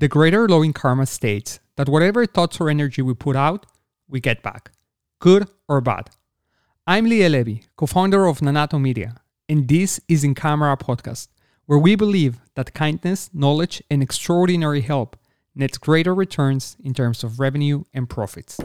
The greater law in karma states that whatever thoughts or energy we put out, we get back, good or bad. I'm Liel Levy, co founder of Nanato Media, and this is In Camera Podcast, where we believe that kindness, knowledge, and extraordinary help nets greater returns in terms of revenue and profits.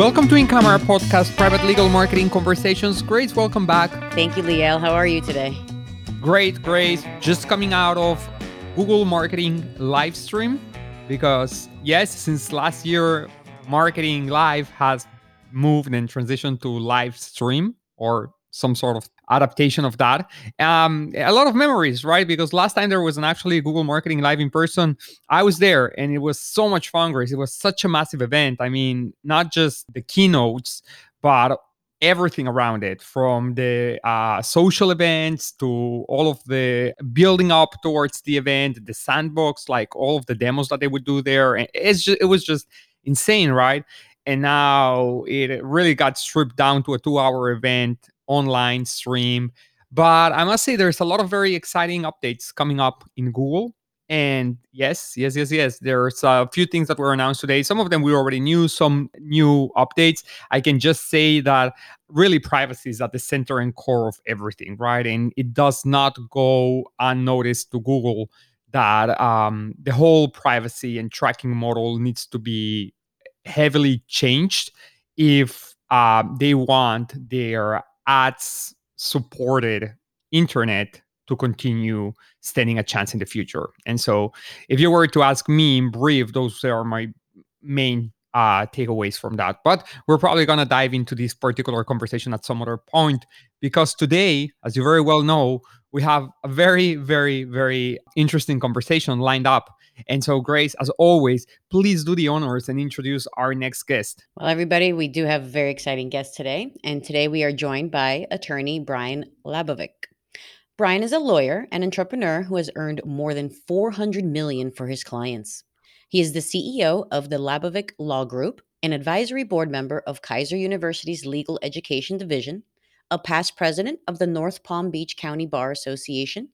Welcome to In Camera Podcast, Private Legal Marketing Conversations. Grace, welcome back. Thank you, Liel. How are you today? Great, Grace. Just coming out of Google Marketing live stream because, yes, since last year, Marketing Live has moved and transitioned to live stream or some sort of adaptation of that. Um, a lot of memories, right? Because last time there was an actually Google Marketing Live in person, I was there and it was so much fun, Grace. It was such a massive event. I mean, not just the keynotes, but everything around it from the uh, social events to all of the building up towards the event the sandbox like all of the demos that they would do there and it's just it was just insane right and now it really got stripped down to a two hour event online stream. But I must say, there's a lot of very exciting updates coming up in Google. And yes, yes, yes, yes. There's a few things that were announced today. Some of them we already knew, some new updates. I can just say that really privacy is at the center and core of everything, right? And it does not go unnoticed to Google that um, the whole privacy and tracking model needs to be heavily changed if uh, they want their ads supported internet to continue standing a chance in the future. And so, if you were to ask me in brief, those are my main uh, takeaways from that. But we're probably going to dive into this particular conversation at some other point because today, as you very well know, we have a very, very, very interesting conversation lined up. And so, Grace, as always, please do the honors and introduce our next guest. Well, everybody, we do have a very exciting guest today. And today we are joined by attorney Brian LaBovick. Brian is a lawyer and entrepreneur who has earned more than 400 million for his clients. He is the CEO of the LaBovick Law Group, an advisory board member of Keiser University's Legal Education Division, a past president of the North Palm Beach County Bar Association,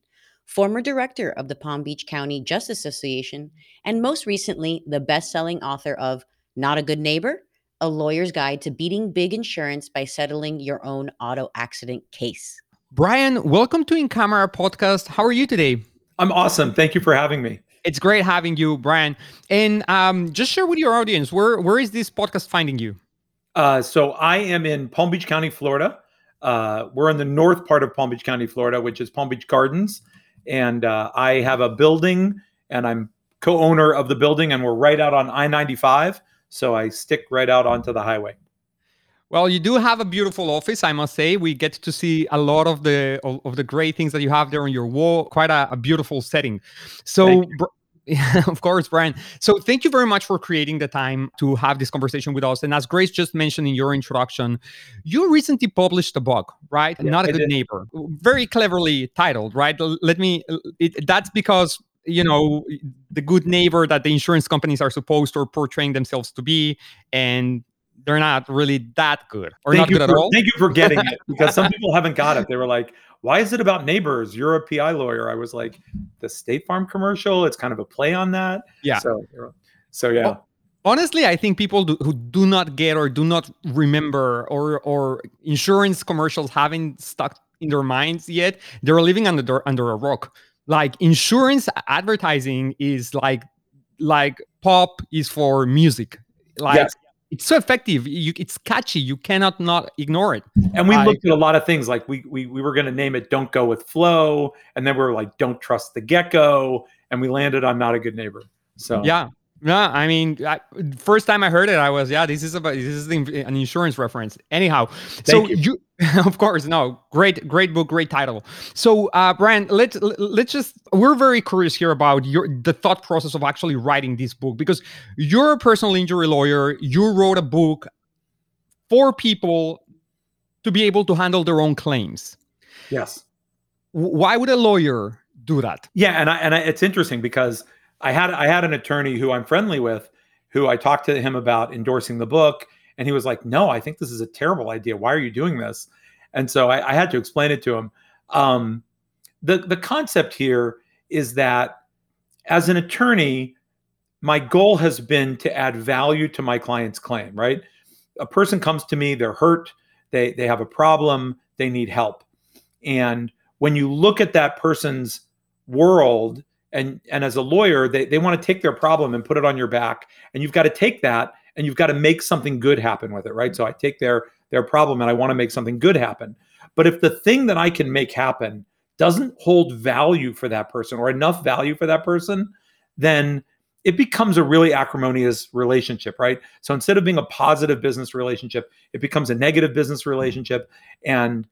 former director of the Palm Beach County Justice Association, and most recently, the best selling author of Not a Good Neighbor A Lawyer's Guide to Beating Big Insurance by Settling Your Own Auto Accident Case. Brian, welcome to In Camera Podcast. How are you today? I'm awesome. Thank you for having me. It's great having you, Brian. And um, just share with your audience where where is this podcast finding you? Uh, so I am in Palm Beach County, Florida. Uh, we're in the north part of Palm Beach County, Florida, which is Palm Beach Gardens. And uh, I have a building and I'm co owner of the building, and we're right out on I 95. So I stick right out onto the highway. Well, you do have a beautiful office, I must say. We get to see a lot of the of, of the great things that you have there on your wall. Quite a, a beautiful setting. So, yeah, of course, Brian. So thank you very much for creating the time to have this conversation with us. And as Grace just mentioned in your introduction, you recently published a book, right? Yeah, Not a I good did. neighbor. Very cleverly titled, right? Let me. It, that's because you know the good neighbor that the insurance companies are supposed or portraying themselves to be, and they're not really that good or thank not good for, at all. Thank you for getting it because some people haven't got it. They were like, why is it about neighbors? You're a PI lawyer. I was like, the State Farm commercial. It's kind of a play on that. Yeah. So, so yeah. Well, honestly, I think people do, who do not get or do not remember or or insurance commercials haven't stuck in their minds yet. They're living under under a rock. Like insurance advertising is like like pop is for music. Like yes it's so effective. You, it's catchy. You cannot not ignore it. And we I, looked at a lot of things. Like we we we were going to name it "Don't Go with Flow," and then we were like "Don't Trust the Gecko," and we landed on "Not a Good Neighbor." So yeah, yeah. I mean, I, first time I heard it, I was yeah, this is about this is the, an insurance reference. Anyhow, Thank so you. you of course, no. Great, great book, great title. So, uh, Brian, let's let's just we're very curious here about your the thought process of actually writing this book because you're a personal injury lawyer. You wrote a book for people to be able to handle their own claims. Yes. Why would a lawyer do that? Yeah, and I, and I, it's interesting because I had I had an attorney who I'm friendly with, who I talked to him about endorsing the book, and he was like, "No, I think this is a terrible idea. Why are you doing this?" And so I, I had to explain it to him. Um, the the concept here is that as an attorney, my goal has been to add value to my client's claim. Right, a person comes to me, they're hurt, they they have a problem, they need help, and when you look at that person's world and and as a lawyer they, they want to take their problem and put it on your back and you've got to take that and you've got to make something good happen with it right? So i take their their problem and i want to make something good happen. But if the thing that i can make happen doesn't hold value for that person or enough value for that person then it becomes a really acrimonious relationship right? So instead of being a positive business relationship it becomes a negative business relationship. And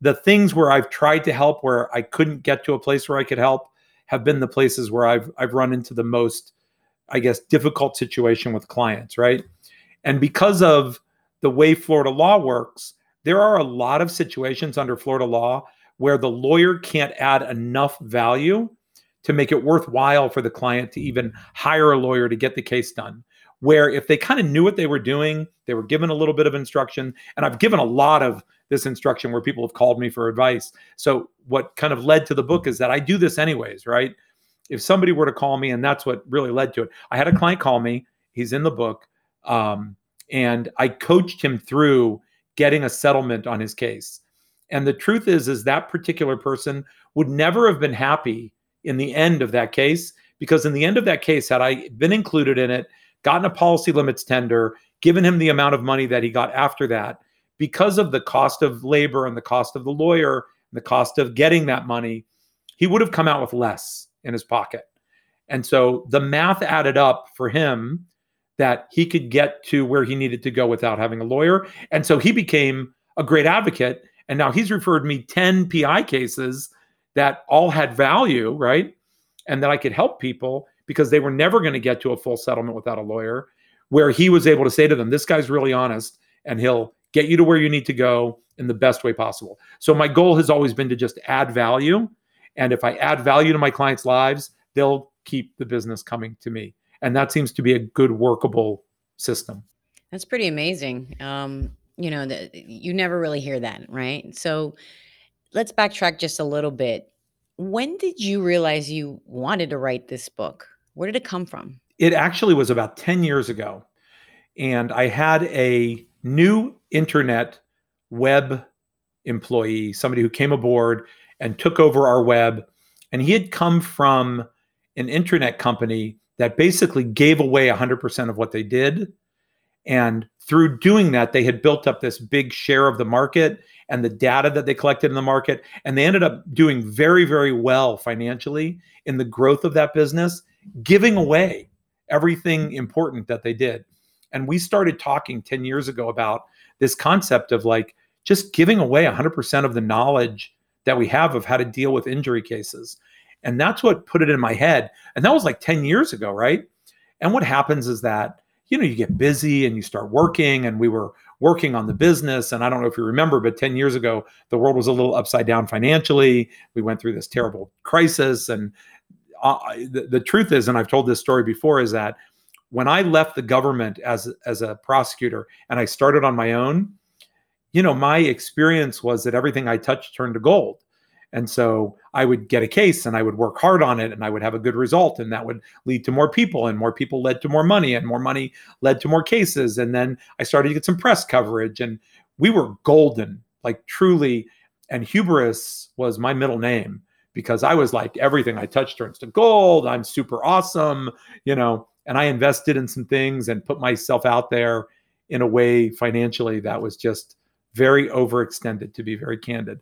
the things where i've tried to help where i couldn't get to a place where i could help have been the places where I've I've run into the most, I guess, difficult situation with clients, right? And because of the way Florida law works, there are a lot of situations under Florida law where the lawyer can't add enough value to make it worthwhile for the client to even hire a lawyer to get the case done. Where if they kind of knew what they were doing, they were given a little bit of instruction, and I've given a lot of this instruction where people have called me for advice. So what kind of led to the book is that I do this anyways, right? If somebody were to call me, and that's what really led to it. I had a client call me. He's in the book, um, and I coached him through getting a settlement on his case. And the truth is, is that particular person would never have been happy in the end of that case because in the end of that case, had I been included in it, gotten a policy limits tender, given him the amount of money that he got after that, because of the cost of labor and the cost of the lawyer and the cost of getting that money, he would have come out with less in his pocket. And so the math added up for him that he could get to where he needed to go without having a lawyer. And so he became a great advocate. And now he's referred me 10 PI cases that all had value, right? And that I could help people because they were never going to get to a full settlement without a lawyer, where he was able to say to them, This guy's really honest and he'll get you to where you need to go in the best way possible. So my goal has always been to just add value. And if I add value to my clients' lives, they'll keep the business coming to me. And that seems to be a good workable system. That's pretty amazing. Um, you know, that you never really hear that, right? So let's backtrack just a little bit. When did you realize you wanted to write this book? Where did it come from? It actually was about 10 years ago. And I had a new internet web employee, somebody who came aboard and took over our web. And he had come from an internet company that basically gave away 100% of what they did. And through doing that, they had built up this big share of the market and the data that they collected in the market. And they ended up doing very, very well financially in the growth of that business, giving away everything important that they did. And we started talking 10 years ago about this concept of like just giving away 100% of the knowledge that we have of how to deal with injury cases. And that's what put it in my head. And that was like 10 years ago, right? And what happens is that, you know, you get busy and you start working, and we were working on the business. And I don't know if you remember, but 10 years ago, the world was a little upside down financially. We went through this terrible crisis. And uh, the, the truth is, and I've told this story before, is that when I left the government as as a prosecutor and I started on my own, you know, my experience was that everything I touched turned to gold. And so I would get a case and I would work hard on it and I would have a good result and that would lead to more people and more people led to more money and more money led to more cases and then I started to get some press coverage and we were golden, like truly and hubris was my middle name because I was like everything I touched turns to gold. I'm super awesome, you know and I invested in some things and put myself out there in a way financially that was just very overextended, to be very candid.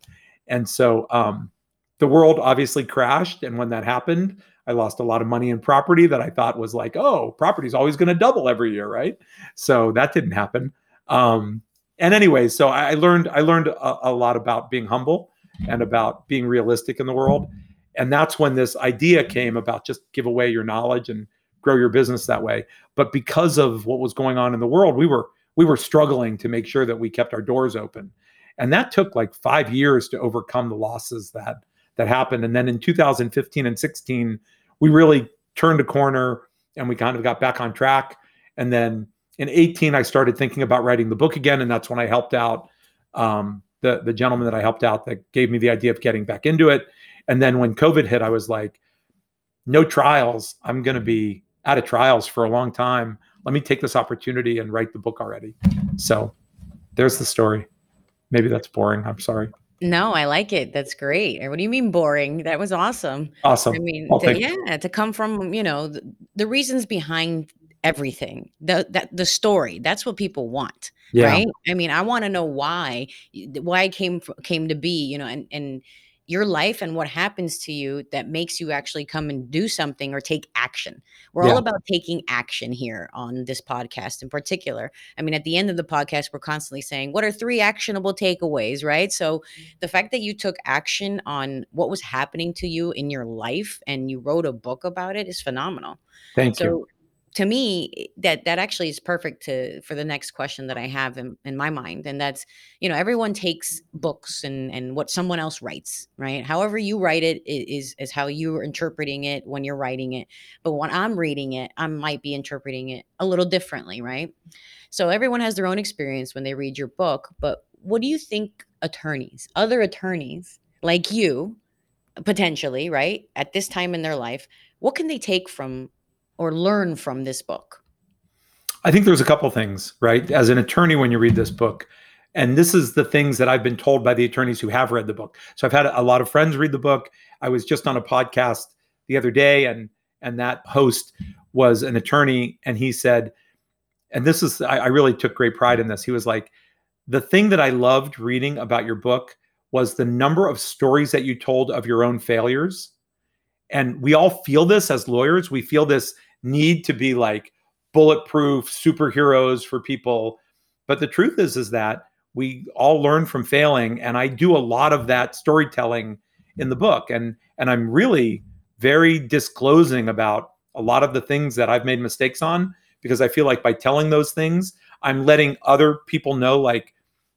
And so um, the world obviously crashed. And when that happened, I lost a lot of money in property that I thought was like, oh, property is always going to double every year, right? So that didn't happen. Um, and anyway, so I learned I learned a, a lot about being humble and about being realistic in the world. And that's when this idea came about just give away your knowledge and grow your business that way. But because of what was going on in the world, we were we were struggling to make sure that we kept our doors open. And that took like 5 years to overcome the losses that that happened. And then in 2015 and 16, we really turned a corner and we kind of got back on track. And then in 18, I started thinking about writing the book again. And that's when I helped out um, the, the gentleman that I helped out that gave me the idea of getting back into it. And then when COVID hit, I was like, no trials. I'm going to be out of trials for a long time. Let me take this opportunity and write the book already. So there's the story. Maybe that's boring. I'm sorry. No, I like it. That's great. What do you mean boring? That was awesome. Awesome. I mean, Well, to, yeah, to come from, you know, the, the reasons behind everything. The that the story. That's what people want, Yeah. right? I mean, I want to know why why it came came to be, you know, and and your life and what happens to you that makes you actually come and do something or take action. We're all about taking action here on this podcast in particular. I mean, at the end of the podcast, we're constantly saying, what are three actionable takeaways, right? So mm-hmm. the fact that you took action on what was happening to you in your life and you wrote a book about it is phenomenal. Thank you. To me, eh, that that actually is perfect to for the next question that I have in, in my mind. And that's, you know, everyone takes books and and what someone else writes, right? However you write it is is how you're interpreting it when you're writing it. But when I'm reading it, I might be interpreting it a little differently, right? So everyone has their own experience when they read your book. But what do you think attorneys, other attorneys like you, potentially, right, at this time in their life, what can they take from or learn from this book? I think there's a couple things, right? As an attorney, when you read this book, and this is the things that I've been told by the attorneys who have read the book. So I've had a lot of friends read the book. I was just on a podcast the other day, and and that host was an attorney, and he said, and this is I, I really took great pride in this. He was like, the thing that I loved reading about your book was the number of stories that you told of your own failures. And we all feel this as lawyers. We feel this need to be like bulletproof superheroes for people. But the truth is, is that we all learn from failing. And I do a lot of that storytelling in the book. And and I'm really very disclosing about a lot of the things that I've made mistakes on because I feel like by telling those things, I'm letting other people know like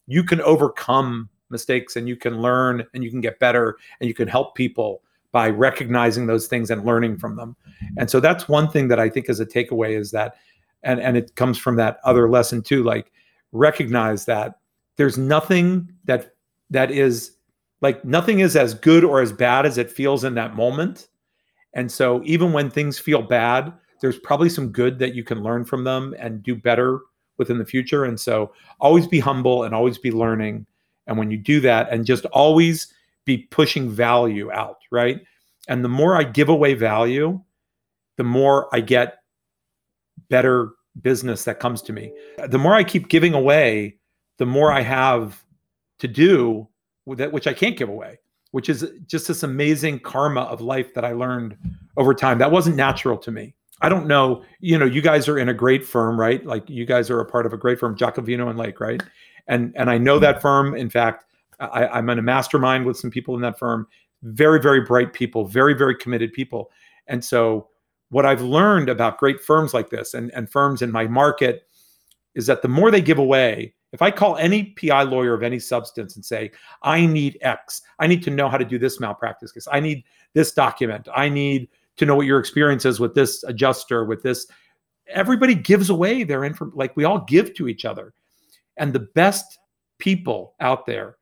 you can overcome mistakes and you can learn and you can get better and you can help people by recognizing those things and learning from them. And so that's one thing that I think is a takeaway is that and and it comes from that other lesson too like recognize that there's nothing that that is like nothing is as good or as bad as it feels in that moment. And so even when things feel bad, there's probably some good that you can learn from them and do better within the future. And so always be humble and always be learning. And when you do that, and just always be pushing value out, right? And the more I give away value, the more I get better business that comes to me. The more I keep giving away, the more I have to do with it, which I can't give away, which is just this amazing karma of life that I learned over time. That wasn't natural to me. I don't know, you know, you guys are in a great firm, right? Like you guys are a part of a great firm, Jacovino and Lake, right? And and I know that firm. In fact, I, I'm in a mastermind with some people in that firm. Very, very bright people, very, very committed people. And so what I've learned about great firms like this and, and firms in my market is that the more they give away, if I call any PI lawyer of any substance and say, I need X, I need to know how to do this malpractice case, I need this document, I need to know what your experience is with this adjuster, with this, everybody gives away their info, like we all give to each other. And the best people out there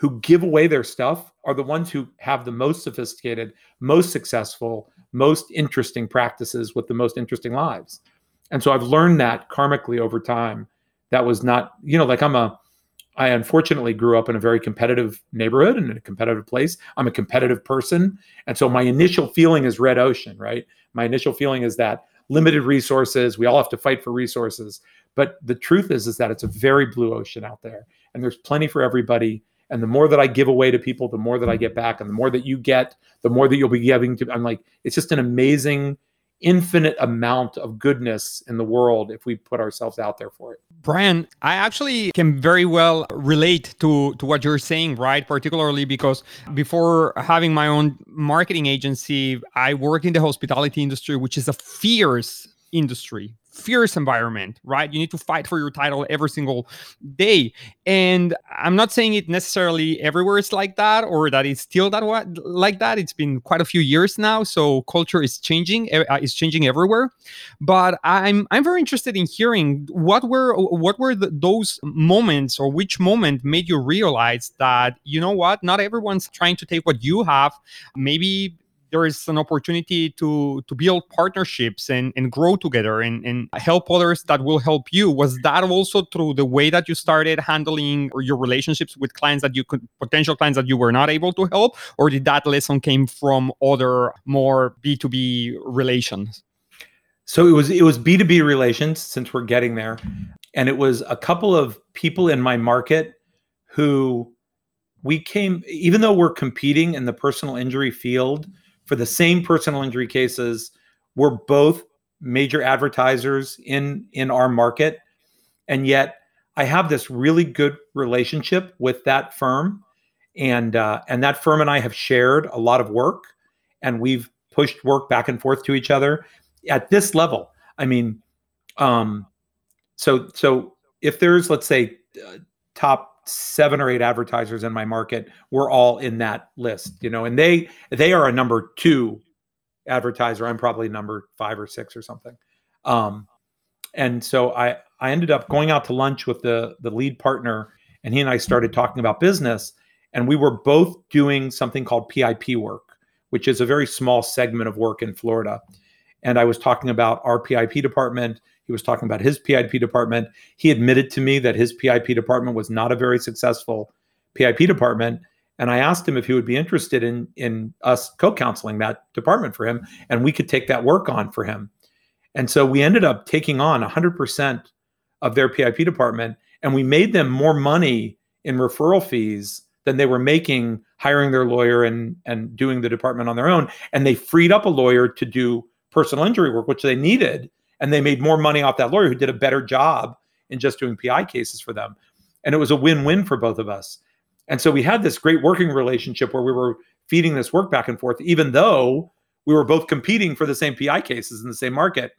who give away their stuff are the ones who have the most sophisticated, most successful, most interesting practices with the most interesting lives. And so I've learned that karmically over time. That was not, you know, like I'm a, I unfortunately grew up in a very competitive neighborhood and in a competitive place. I'm a competitive person. And so my initial feeling is red ocean, right? My initial feeling is that limited resources, we all have to fight for resources. But the truth is, is that it's a very blue ocean out there and there's plenty for everybody. And the more that I give away to people, the more that I get back. And the more that you get, the more that you'll be giving to. I'm like, it's just an amazing, infinite amount of goodness in the world if we put ourselves out there for it. Brian, I actually can very well relate to, to what you're saying, right? Particularly because before having my own marketing agency, I work in the hospitality industry, which is a fierce industry fierce environment, right? You need to fight for your title every single day. And I'm not saying it necessarily everywhere is like that or that it's still that way, like that. It's been quite a few years now, so culture is changing. Uh, it's changing everywhere. But I'm I'm very interested in hearing what were what were the, those moments or which moment made you realize that you know what, not everyone's trying to take what you have. Maybe there is an opportunity to to build partnerships and, and grow together and, and help others that will help you. Was that also through the way that you started handling your relationships with clients that you could potential clients that you were not able to help? Or did that lesson came from other more b2b relations? So it was it was b2b relations since we're getting there. And it was a couple of people in my market who we came even though we're competing in the personal injury field for the same personal injury cases. We're both major advertisers in in our market, and yet I have this really good relationship with that firm, and uh, and that firm and I have shared a lot of work, and we've pushed work back and forth to each other at this level. I mean, um, so so if there's let's say uh, top seven or eight advertisers in my market we're all in that list you know and they they are a number two advertiser. I'm probably number five or six or something. Um and so i i ended up going out to lunch with the the lead partner and he and i started talking about business and we were both doing something called pip work which is a very small segment of work in florida. And i was talking about our pip department he was talking about his PIP department. He admitted to me that his PIP department was not a very successful PIP department. And I asked him if he would be interested in, in us co counseling that department for him, and we could take that work on for him. And so we ended up taking on 100% of their PIP department, and we made them more money in referral fees than they were making hiring their lawyer and, and doing the department on their own. And they freed up a lawyer to do personal injury work, which they needed and they made more money off that lawyer who did a better job in just doing PI cases for them. And it was a win-win for both of us. And so we had this great working relationship where we were feeding this work back and forth, even though we were both competing for the same PI cases in the same market.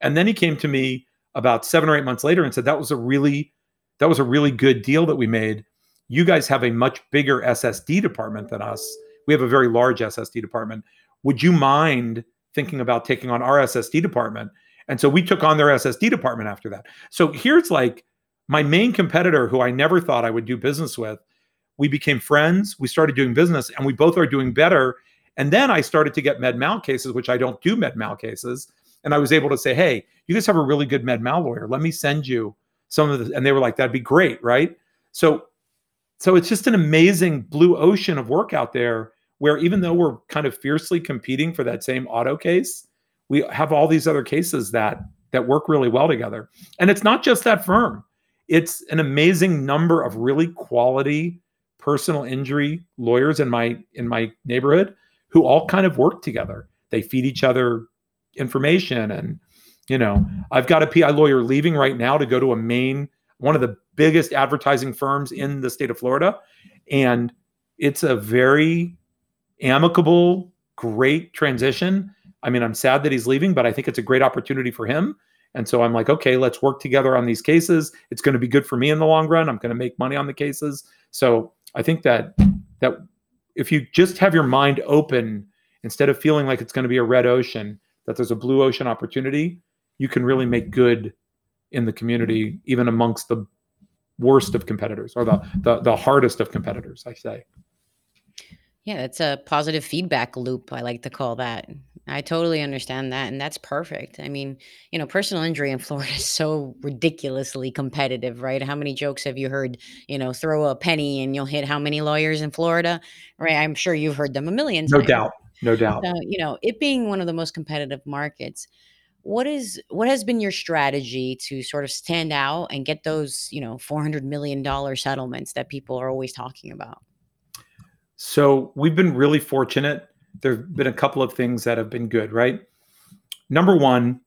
And then he came to me about seven or eight months later and said, that was a really, that was a really good deal that we made. You guys have a much bigger SSD department than us. We have a very large SSD department. Would you mind thinking about taking on our SSD department? And so we took on their SSD department after that. So here's like my main competitor who I never thought I would do business with. We became friends, we started doing business, and we both are doing better. And then I started to get med mal cases, which I don't do med mal cases. And I was able to say, hey, you guys have a really good med mal lawyer. Let me send you some of the, and they were like, that'd be great, right? So, so it's just an amazing blue ocean of work out there where even though we're kind of fiercely competing for that same auto case, we have all these other cases that that work really well together. And it's not just that firm. It's an amazing number of really quality personal injury lawyers in my in my neighborhood who all kind of work together. They feed each other information and you know, I've got a PI lawyer leaving right now to go to a main one of the biggest advertising firms in the state of Florida and it's a very amicable great transition I mean, I'm sad that he's leaving, but I think it's a great opportunity for him. And so I'm like, okay, let's work together on these cases. It's going to be good for me in the long run. I'm going to make money on the cases. So I think that that if you just have your mind open instead of feeling like it's going to be a red ocean, that there's a blue ocean opportunity, you can really make good in the community, even amongst the worst of competitors or the the, the hardest of competitors, I say. Yeah, it's a positive feedback loop. I like to call that. I totally understand that, and that's perfect. I mean, you know, personal injury in Florida is so ridiculously competitive, right? How many jokes have you heard? You know, throw a penny and you'll hit how many lawyers in Florida, right? I'm sure you've heard them a million times. No times. doubt. No doubt. So, you know, it being one of the most competitive markets, what is what has been your strategy to sort of stand out and get those, you know, 400 million dollar settlements that people are always talking about? So we've been really fortunate there have been a couple of things that have been good, right? Number one,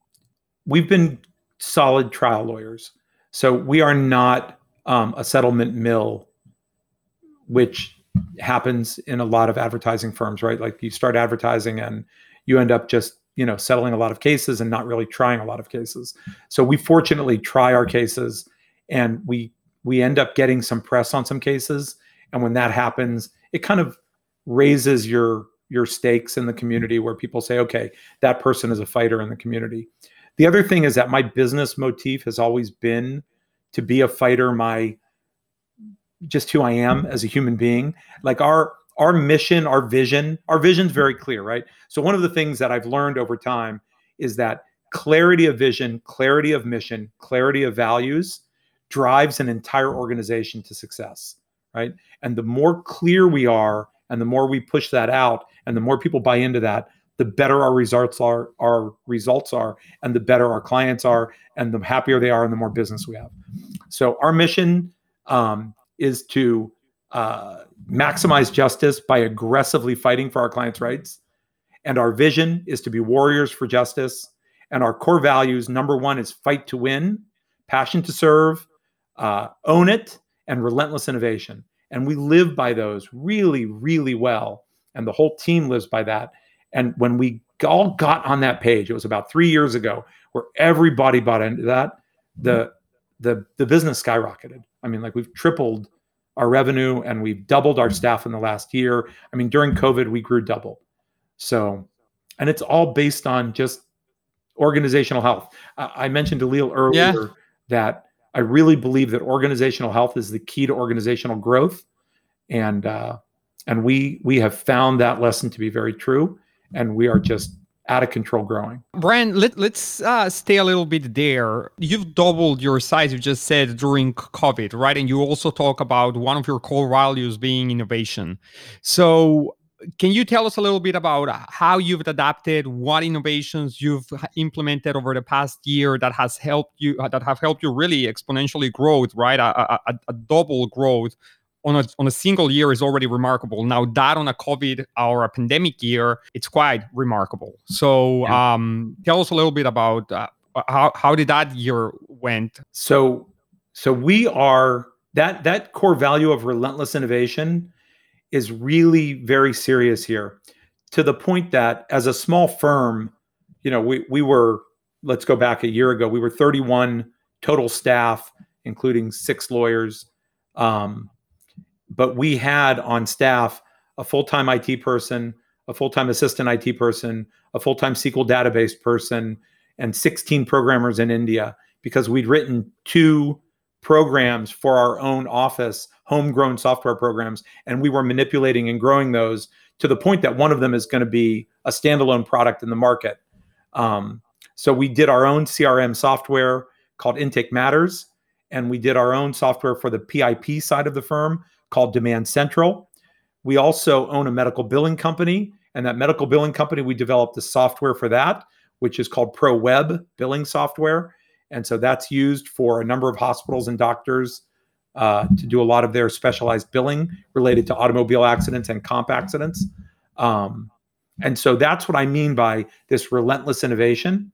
we've been solid trial lawyers. So we are not um, a settlement mill, which happens in a lot of advertising firms, right? Like you start advertising and you end up just you know settling a lot of cases and not really trying a lot of cases. So we fortunately try our cases, and we we end up getting some press on some cases. And when that happens, it kind of raises your your stakes in the community where people say, okay, that person is a fighter in the community. The other thing is that my business motif has always been to be a fighter. My just who I am as a human being. Like our our mission, our vision, our vision's very clear, right? So one of the things that I've learned over time is that clarity of vision, clarity of mission, clarity of values drives an entire organization to success, right? And the more clear we are and the more we push that out and the more people buy into that, the better our results are, our results are, and the better our clients are, and the happier they are, and the more business we have. So our mission um, is to uh, maximize justice by aggressively fighting for our clients' rights. And our vision is to be warriors for justice. And our core values number one is fight to win, passion to serve, uh, own it, and relentless innovation. And we live by those really, really well. And the whole team lives by that. And when we all got on that page, it was about three years ago, where everybody bought into that. The the the business skyrocketed. I mean, like we've tripled our revenue and we've doubled our staff in the last year. I mean, during COVID, we grew double. So, and it's all based on just organizational health. I, I mentioned to Leo earlier yeah. that I really believe that organizational health is the key to organizational growth, and uh, and we we have found that lesson to be very true, and we are just out of control growing. Brian, let, let's uh, stay a little bit there. You've doubled your size, you just said during COVID, right? And you also talk about one of your core values being innovation. So, can you tell us a little bit about how you've adapted, what innovations you've implemented over the past year that has helped you, that have helped you really exponentially growth, right? A, a, a double growth on a, on a single year is already remarkable. Now that on a COVID or a pandemic year, it's quite remarkable. So um, tell us a little bit about uh, how how did that year went? So so we are that that core value of relentless innovation is really very serious here to the point that as a small firm, you know, we we were let's go back a year ago, we were 31 total staff, including six lawyers. Um, but we had on staff a full-time IT person, a full-time assistant IT person, a full-time SQL database person, and 16 programmers in India because we'd written two programs for our own office, homegrown software programs, and we were manipulating and growing those to the point that one of them is going to be a standalone product in the market. Um, so we did our own CRM software called Intake Matters, and we did our own software for the PIP side of the firm called Demand Central. We also own a medical billing company, and that medical billing company, we developed the software for that, which is called ProWeb billing software. And so that's used for a number of hospitals and doctors uh, to do a lot of their specialized billing related to automobile accidents and comp accidents. Um, and so that's what I mean by this relentless innovation.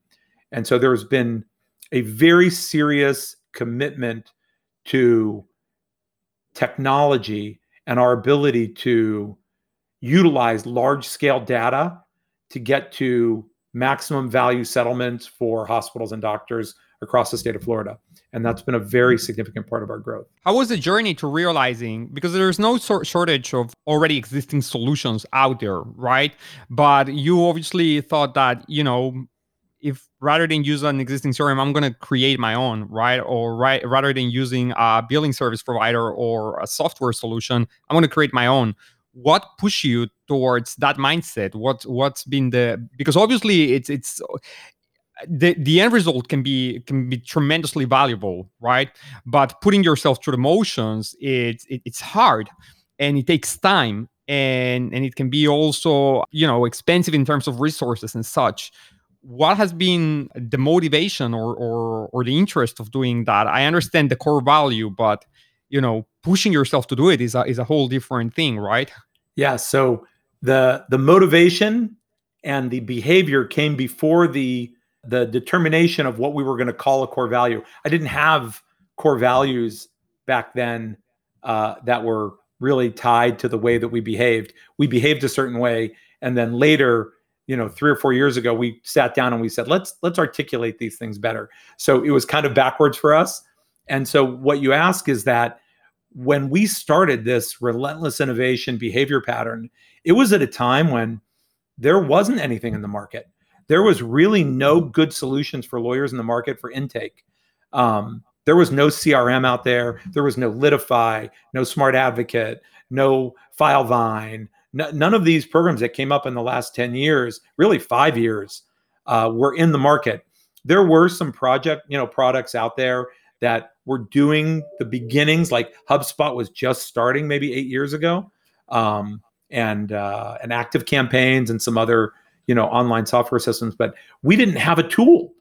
And so there's been a very serious commitment to technology and our ability to utilize large scale data to get to maximum value settlements for hospitals and doctors across the state of Florida. And that's been a very significant part of our growth. How was the journey to realizing because there's no sort shortage of already existing solutions out there, right? But you obviously thought that, you know, if rather than use an existing CRM, I'm going to create my own, right? Or right, rather than using a billing service provider or a software solution, I'm going to create my own. What pushed you towards that mindset? What what's been the because obviously it's it's the the end result can be can be tremendously valuable, right? But putting yourself through the motions, it's it, it's hard and it takes time and and it can be also you know expensive in terms of resources and such. What has been the motivation or, or or the interest of doing that? I understand the core value but you know pushing yourself to do it is a, is a whole different thing right? Yeah so the the motivation and the behavior came before the the determination of what we were going to call a core value i didn't have core values back then uh, that were really tied to the way that we behaved. We behaved a certain way, and then later, you know, three or four years ago, we sat down and we said, let's let's articulate these things better. So it was kind of backwards for us. And so what you ask is that when we started this relentless innovation behavior pattern, it was at a time when there wasn't anything in the market. There was really no good solutions for lawyers in the market for intake. Um, there was no CRM out there. There was no Litify, no Smart Advocate, no Filevine. none of these programs that came up in the last 10 years, really five years, uh, were in the market. There were some project, you know, products out there that were doing the beginnings. Like HubSpot was just starting maybe eight years ago, um, and uh, and Active Campaigns and some other you know online software systems. But we didn't have a tool,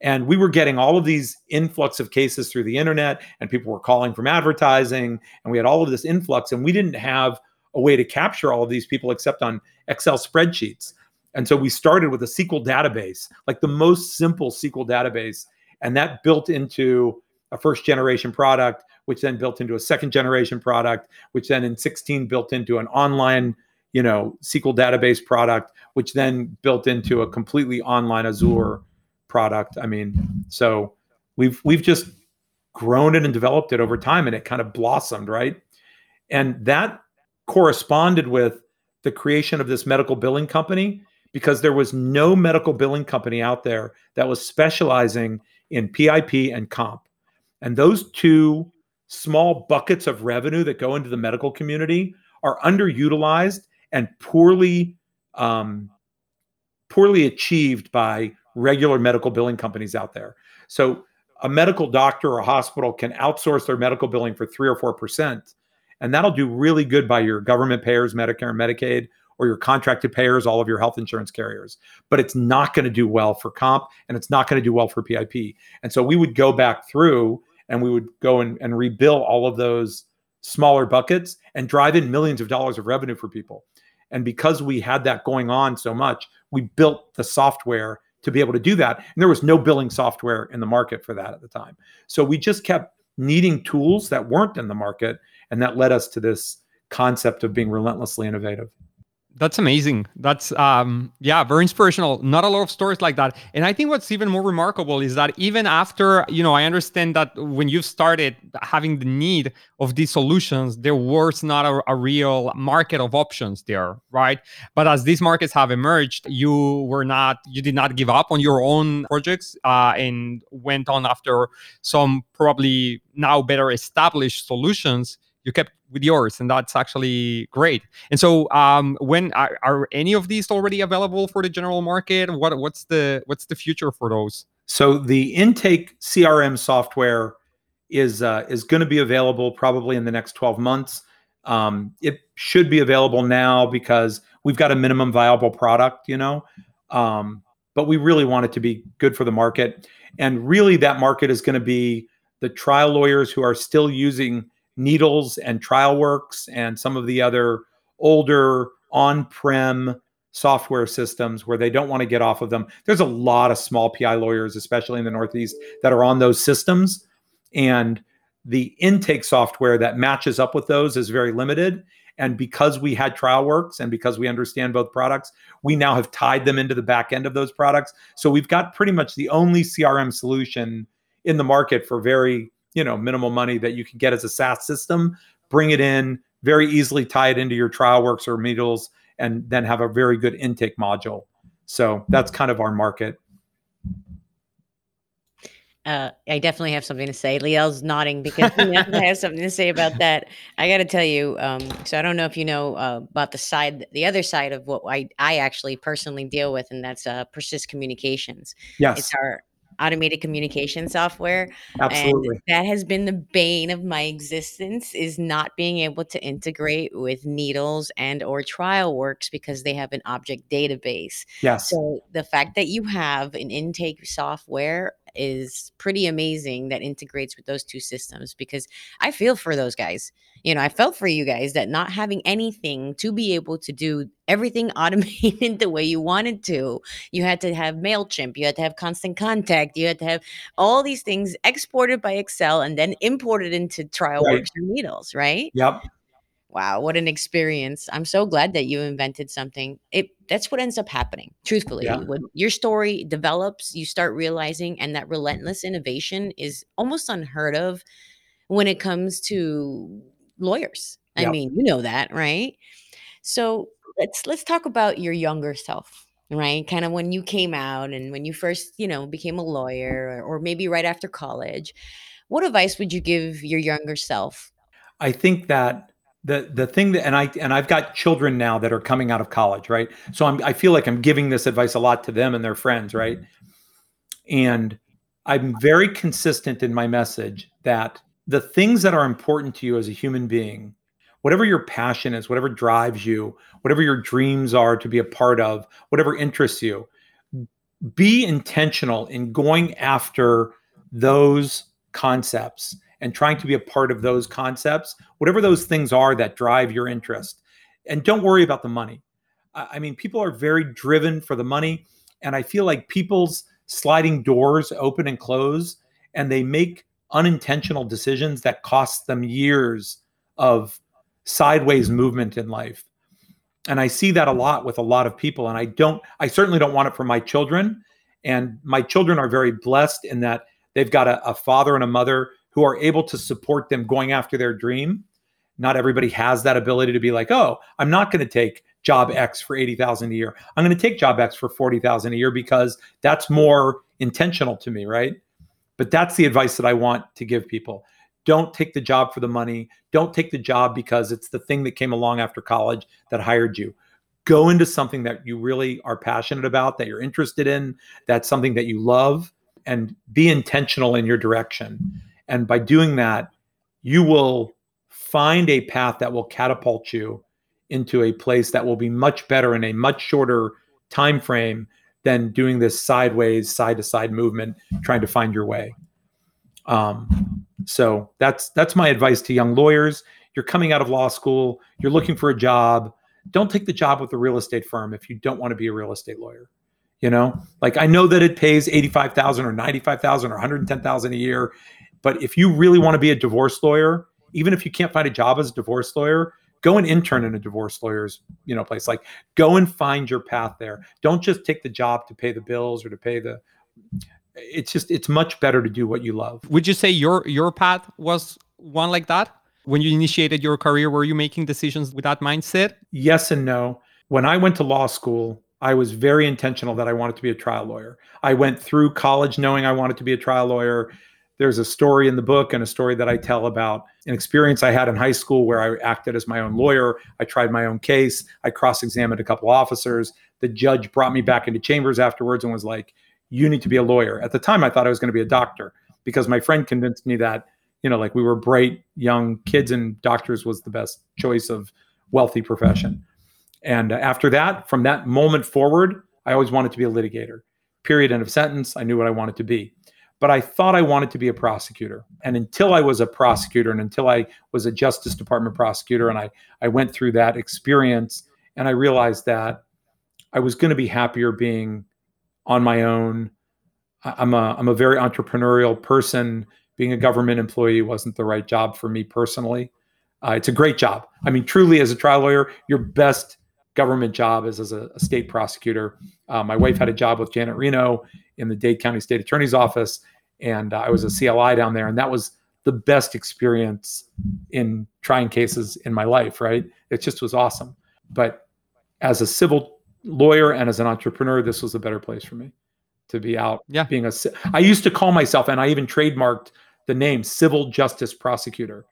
and we were getting all of these influx of cases through the internet, and people were calling from advertising, and we had all of this influx, and we didn't have a way to capture all of these people except on Excel spreadsheets. And so we started with a SQL database, like the most simple SQL database, and that built into a first generation product, which then built into a second generation product, which then in 16 built into an online, you know, SQL database product, which then built into a completely online Azure product. I mean, so we've we've just grown it and developed it over time and it kind of blossomed, right? And that corresponded with the creation of this medical billing company because there was no medical billing company out there that was specializing in PIP and comp. And those two small buckets of revenue that go into the medical community are underutilized and poorly um, poorly achieved by regular medical billing companies out there. So a medical doctor or a hospital can outsource their medical billing for three or four percent, and that'll do really good by your government payers, Medicare and Medicaid, or your contracted payers, all of your health insurance carriers. But it's not going to do well for comp, and it's not going to do well for PIP. And so we would go back through and we would go and, and rebuild all of those smaller buckets and drive in millions of dollars of revenue for people. And because we had that going on so much, we built the software to be able to do that. And there was no billing software in the market for that at the time. So we just kept needing tools that weren't in the market. And that led us to this concept of being relentlessly innovative that's amazing. That's um yeah very inspirational. Not a lot of stories like that. And i think what's even more remarkable is that even after you know i understand that when you started having the need of these solutions there was not a, a real market of options there right? But as these markets have emerged you were not you did not give up on your own projects uh, and went on after some probably now better established solutions you kept with yours and that's actually great. And so um, when are, are, any of these already available for the general market? What what's the what's the future for those? So the intake crm software is uh, is going to be available probably in the next 12 months. Um, it should be available now because we've got a minimum viable product you know? Um, but we really want it to be good for the market. And really that market is going to be the trial lawyers who are still using Needles and TrialWorks and some of the other older on-prem software systems where they don't want to get off of them. There's a lot of small PI lawyers, especially in the Northeast, that are on those systems. And the intake software that matches up with those is very limited. And because we had TrialWorks and because we understand both products, we now have tied them into the back end of those products. So we've got pretty much the only CRM solution in the market for very you know minimal money that you can get as a SaaS system, bring it in very easily, tie it into your TrialWorks or Needles, and then have a very good intake module. So that's kind of our market. Uh, I definitely have something to say. Liel's nodding because I have something to say about that. I got to tell you. Um, so I don't know if you know uh, about the side, the other side of what I I actually personally deal with, and that's uh, Persist Communications. Yes, it's our automated communication software Absolutely. and that has been the bane of my existence is not being able to integrate with needles and or TrialWorks because they have an object database yes so the fact that you have an intake software is pretty amazing that integrates with those two systems because I feel for those guys. You know, I felt for you guys that not having anything to be able to do everything automated the way you wanted to. You had to have MailChimp, you had to have constant contact, you had to have all these things exported by Excel and then imported into TrialWorks Right. or Needles, right? Yep. Wow, what an experience. I'm so glad that you invented something. It that's what ends up happening. Truthfully, Yeah. when your story develops, you start realizing and that relentless innovation is almost unheard of when it comes to lawyers. I Yep. mean, you know that, right? So, let's let's talk about your younger self, right? Kind of when you came out and when you first, you know, became a lawyer or, or maybe right after college. What advice would you give your younger self? I think that the the thing that and I and I've got children now that are coming out of college, right? So I'm I feel like I'm giving this advice a lot to them and their friends, mm-hmm. right? And I'm very consistent in my message that the things that are important to you as a human being, whatever your passion is, whatever drives you, whatever your dreams are to be a part of, whatever interests you, be intentional in going after those concepts and trying to be a part of those concepts, whatever those things are that drive your interest. And don't worry about the money. I mean, people are very driven for the money. And I feel like people's sliding doors open and close, and they make unintentional decisions that cost them years of sideways movement in life. And I see that a lot with a lot of people. And I don't, I certainly don't want it for my children. And my children are very blessed in that they've got a, a father and a mother who are able to support them going after their dream. Not everybody has that ability to be like, oh, I'm not going to take job X for 80,000 a year. I'm going to take job X for 40,000 a year because that's more intentional to me, right? But that's the advice that I want to give people. Don't take the job for the money. Don't take the job because it's the thing that came along after college that hired you. Go into something that you really are passionate about, that you're interested in, that's something that you love, and be intentional in your direction. And by doing that, you will find a path that will catapult you into a place that will be much better in a much shorter time frame than doing this sideways side to side movement trying to find your way. Um, so that's that's my advice to young lawyers. You're coming out of law school. You're looking for a job. Don't take the job with a real estate firm if you don't want to be a real estate lawyer you know? Like i know that it pays 85000 or 95000 or 110000 a year but if you really want to be a divorce lawyer even if you can't find a job as a divorce lawyer go and intern in a divorce lawyer's you know place. Like go and find your path there. Don't just take the job to pay the bills or to pay the it's just it's much better to do what you love. Would you say your your path was one like that? When you initiated your career, were you making decisions with that mindset? yes and no. When i went to law school i was very intentional that i wanted to be a trial lawyer. I went through college knowing i wanted to be a trial lawyer there's a story in the book and a story that i tell about an experience i had in high school where i acted as my own lawyer. I tried my own case. I cross-examined a couple officers. The judge brought me back into chambers afterwards and was like you need to be a lawyer. At the time i thought i was going to be a doctor because my friend convinced me that you know like we were bright young kids and doctors was the best choice of wealthy profession. And after that from that moment forward i always wanted to be a litigator. Period end of sentence. I knew what i wanted to be but i thought i wanted to be a prosecutor. And until i was a prosecutor and until i was a justice department prosecutor and i i went through that experience and i realized that i was going to be happier being on my own. I'm a i'm a very entrepreneurial person. Being a government employee wasn't the right job for me personally. Uh, it's a great job. I mean truly as a trial lawyer your best government job is as a, a state prosecutor. Uh, my wife had a job with janet reno in the dade county state attorney's office and uh, i was a cli down there and that was the best experience in trying cases in my life right? It just was awesome. But as a civil lawyer and as an entrepreneur this was a better place for me to be out Yeah. being a I used to call myself and i even trademarked the name civil justice prosecutor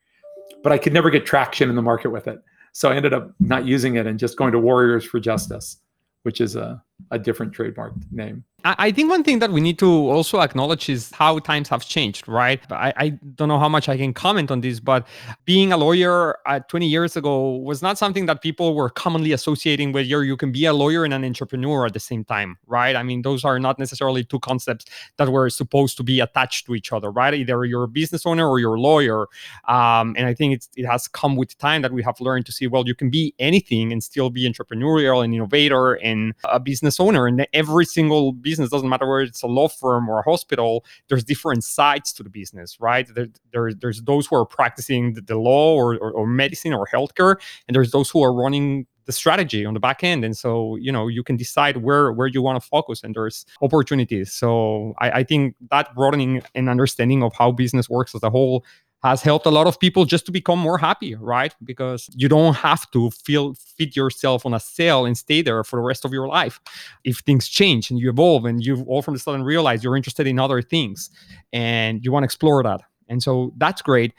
but i could never get traction in the market with it. So i ended up not using it and just going to warriors for justice which is a a different trademark name. I think one thing that we need to also acknowledge is how times have changed, right? I, I don't know how much I can comment on this, but being a lawyer uh, 20 years ago was not something that people were commonly associating with. You you can be a lawyer and an entrepreneur at the same time, right? I mean, those are not necessarily two concepts that were supposed to be attached to each other, right? Either you're a business owner or you're a lawyer. Um, and I think it has come with time that we have learned to see, well, you can be anything and still be entrepreneurial and innovator and a business owner. And every single business business doesn't matter whether it's a law firm or a hospital there's different sides to the business right there, there there's those who are practicing the, the law or, or, or medicine or healthcare and there's those who are running the strategy on the back end and so you know you can decide where where you want to focus and there's opportunities so I, I think that broadening and understanding of how business works as a whole has helped a lot of people just to become more happy, right? Because you don't have to feel fit yourself on a cell and stay there for the rest of your life. If things change and you evolve and you all from the sudden realize you're interested in other things and you want to explore that. And so that's great.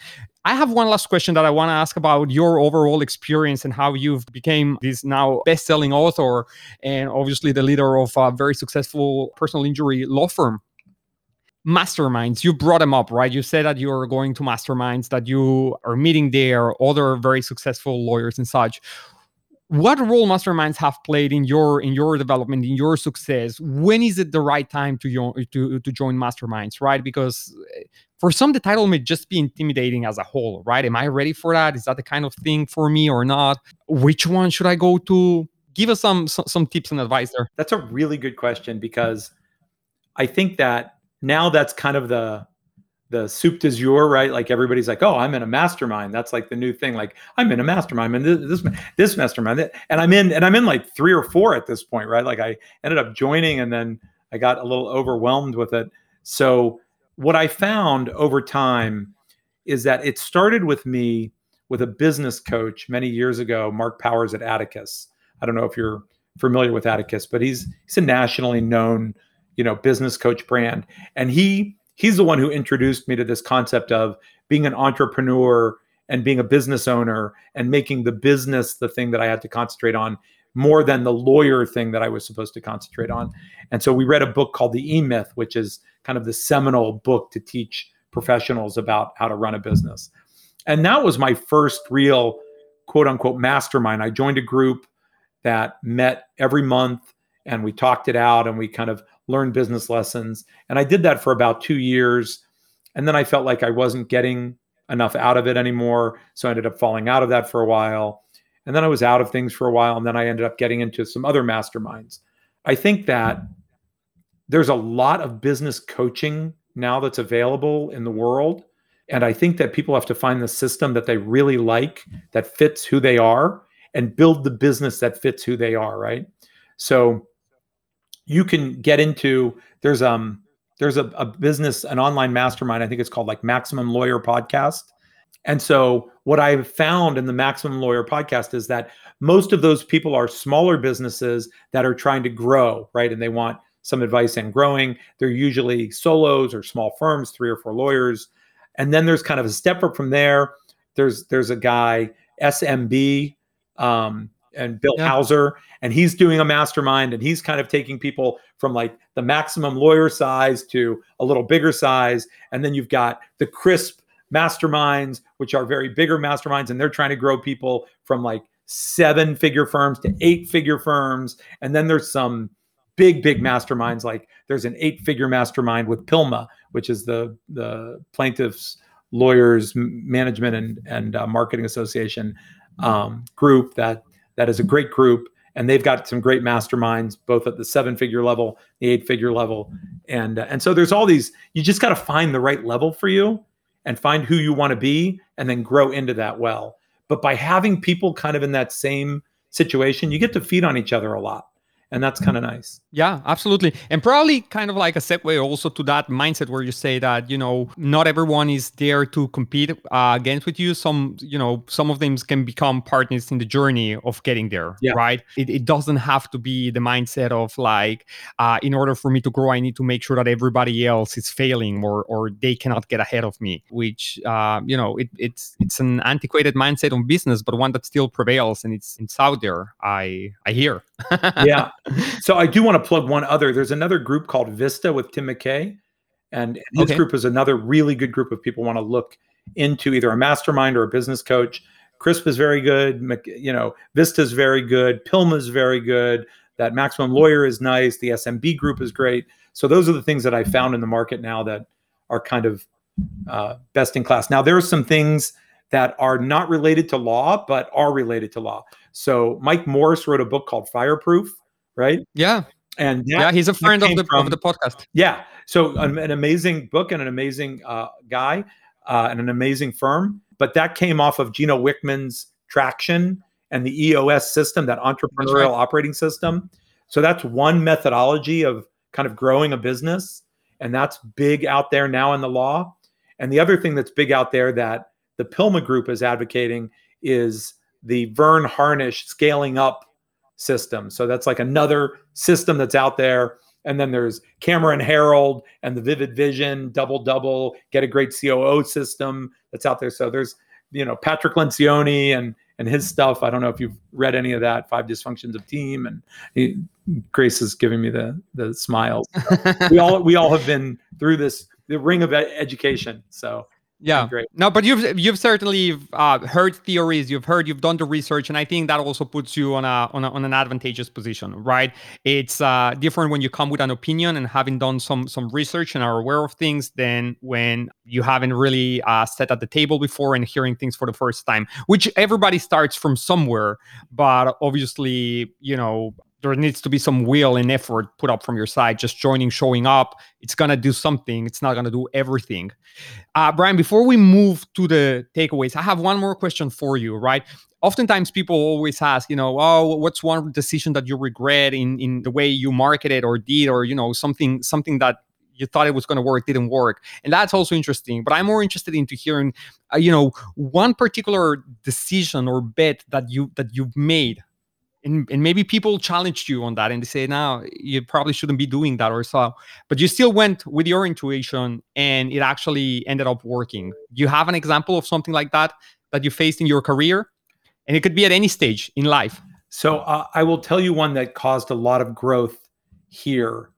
I have one last question that I want to ask about your overall experience and how you've became this now best-selling author and obviously the leader of a very successful personal injury law firm masterminds. You brought them up right? You said that you're going to masterminds that you are meeting there other very successful lawyers and such. What role masterminds have played in your in your development in your success? When is it the right time to to to join masterminds right? Because eh, for some the title may just be intimidating as a whole right? Am i ready for that? Is that the kind of thing for me or not? Which one should i go to? Give us some some, some tips and advice there. That's a really good question because i think that now that's kind of the the soup du jour, right? Like everybody's like, "Oh, I'm in a mastermind." That's like the new thing. Like I'm in a mastermind, and this this, this mastermind, and I'm in, and I'm in like three or four at this point, right? Like I ended up joining, and then I got a little overwhelmed with it. So what I found over time is that it started with me with a business coach many years ago, Mark Powers at Atticus. I don't know if you're familiar with Atticus, but he's he's a nationally known you know business coach brand and he he's the one who introduced me to this concept of being an entrepreneur and being a business owner and making the business the thing that I had to concentrate on more than the lawyer thing that I was supposed to concentrate on. And so we read a book called The E Myth, which is kind of the seminal book to teach professionals about how to run a business. And that was my first real quote unquote mastermind. I joined a group that met every month and we talked it out and we kind of learn business lessons. And I did that for about two years. And then I felt like I wasn't getting enough out of it anymore. So I ended up falling out of that for a while. And then I was out of things for a while. And then I ended up getting into some other masterminds. I think that there's a lot of business coaching now that's available in the world. And I think that people have to find the system that they really like, that fits who they are, and build the business that fits who they are, right? So you can get into there's um there's a, a business an online mastermind i think it's called like maximum lawyer podcast. And so what i've found in the maximum lawyer podcast is that most of those people are smaller businesses that are trying to grow right? And they want some advice in growing. They're usually solos or small firms three or four lawyers. And then there's kind of a step up from there. There's there's a guy smb um, and Bill yeah. Hauser, and he's doing a mastermind, and he's kind of taking people from like the maximum lawyer size to a little bigger size, and then you've got the crisp masterminds, which are very bigger masterminds, and they're trying to grow people from like seven figure firms to eight figure firms, and then there's some big big masterminds like there's an eight figure mastermind with PILMA, which is the the plaintiffs lawyers management and and uh, marketing association um, group that that is a great group and they've got some great masterminds both at the seven figure level the eight figure level and uh, and so there's all these you just got to find the right level for you and find who you want to be and then grow into that well. But by having people kind of in that same situation you get to feed on each other a lot and that's kind of nice. Yeah absolutely. And probably kind of like a segue also to that mindset where you say that you know not everyone is there to compete uh, against with you. Some you know some of them can become partners in the journey of getting there yeah. right? It, it doesn't have to be the mindset of like uh, in order for me to grow i need to make sure that everybody else is failing or or they cannot get ahead of me which uh, you know it, it's it's an antiquated mindset on business but one that still prevails and it's it's out there i i hear yeah. So I do want to plug one other. There's another group called Vista with Tim McKay, and this Okay. group is another really good group of people want to look into either a mastermind or a business coach. Crisp is very good. You know, Vista is very good. Pilma is very good. That Maximum Lawyer is nice. The SMB group is great. So those are the things that I found in the market now that are kind of uh, best in class. Now there are some things that are not related to law, but are related to law. So Mike Morse wrote a book called Fireproof, right? Yeah, And yeah, he's a friend of the from- of the podcast. yeah. So an, an amazing book and an amazing uh, guy uh, and an amazing firm. But that came off of Gino Wickman's Traction and the EOS system, that entrepreneurial operating system. So that's one methodology of kind of growing a business. And that's big out there now in the law. And the other thing that's big out there that the Pilma Group is advocating is the Verne Harnish scaling up system. So that's like another system that's out there. And then there's Cameron Herold and the Vivid Vision, Double Double, Get a Great COO system that's out there. So there's, you know, Patrick Lencioni and and his stuff. I don't know if you've read any of that, Five Dysfunctions of Team, and he, Grace is giving me the the smiles. we all we all have been through this the ring of education. So Yeah. great. No, but you've you've certainly uh, heard theories. You've heard, you've done the research, and I think that also puts you on a on, a, on an advantageous position, right? It's uh, different when you come with an opinion and having done some some research and are aware of things than when you haven't really uh, sat at the table before and hearing things for the first time. Which everybody starts from somewhere, but obviously, you know. There needs to be some will and effort put up from your side. Just joining, showing up, it's gonna do something. It's not gonna do everything. Uh, Brian, before we move to the takeaways, I have one more question for you, right? Oftentimes people always ask, you know, oh, what's one decision that you regret in, in the way you marketed or did, or, you know, something, something that you thought it was going to work didn't work and that's also interesting but i'm more interested into hearing uh, you know one particular decision or bet that you that you've made and, and maybe people challenged you on that and they say now you probably shouldn't be doing that or so but you still went with your intuition and it actually ended up working. You have an example of something like that that you faced in your career? And it could be at any stage in life. So uh, I will tell you one that caused a lot of growth here,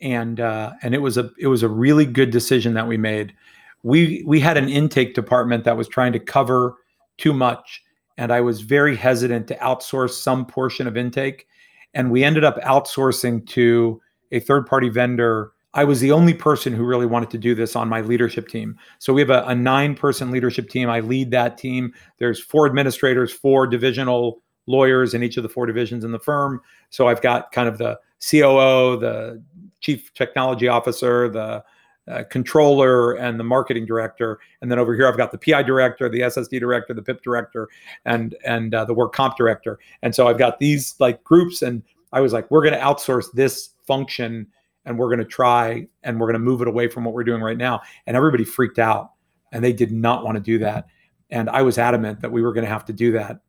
and uh, and it was a it was a really good decision that we made. We we had an intake department that was trying to cover too much, and I was very hesitant to outsource some portion of intake, and we ended up outsourcing to a third party vendor. I was the only person who really wanted to do this on my leadership team. So we have a, a nine person leadership team. I lead that team. There's four administrators, four divisional lawyers in each of the four divisions in the firm. So I've got kind of the COO, the chief technology officer, the uh, controller, and the marketing director. And then over here, I've got the PI director, the SSD director, the PIP director, and and uh, the work comp director. And so I've got these like groups, and I was like, we're going to outsource this function, and we're going to try, and we're going to move it away from what we're doing right now. And everybody freaked out, and they did not want to do that. And I was adamant that we were going to have to do that